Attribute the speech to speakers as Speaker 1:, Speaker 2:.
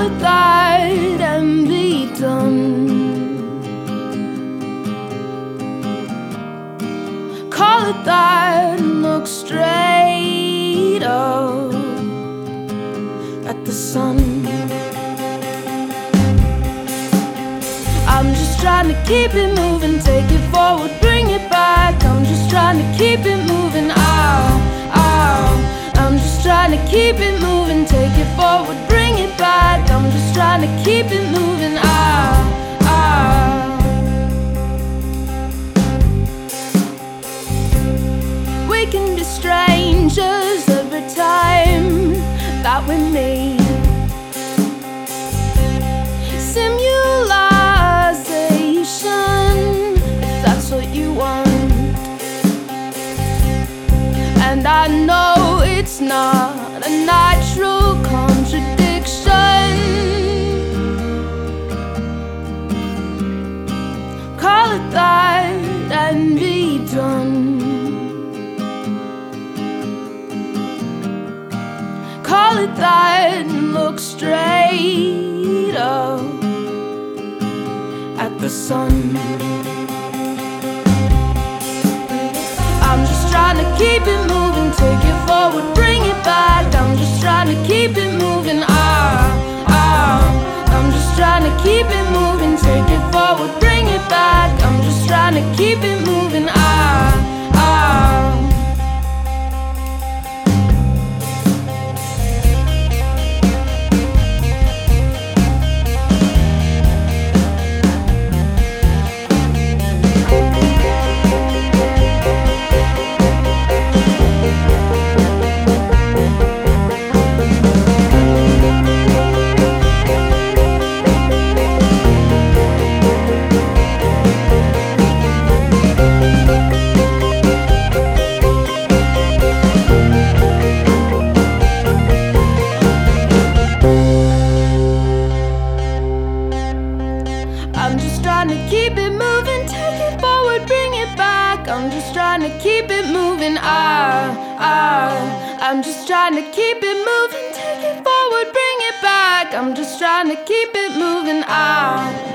Speaker 1: Call it that and be done. Call it that and look straight up at the sun. I'm just trying to keep it moving, take it forward, bring it back. I'm just trying to keep it moving. Ah, ah. I'm just trying to keep it moving, take it forward, keep it moving. Ah, ah. We can be strangers time that we meet. Simulation, if that's what you want. And I know it's not a natural that and be done. Call it that and look straight up at the sun. I'm just trying to keep it moving, take it forward, bring it back. I'm just trying to keep it moving. Ah. I'm just trying to keep it moving. Ah, ah. I'm just trying to keep it moving, take it forward, bring it back. I'm just trying to keep it moving. Ah.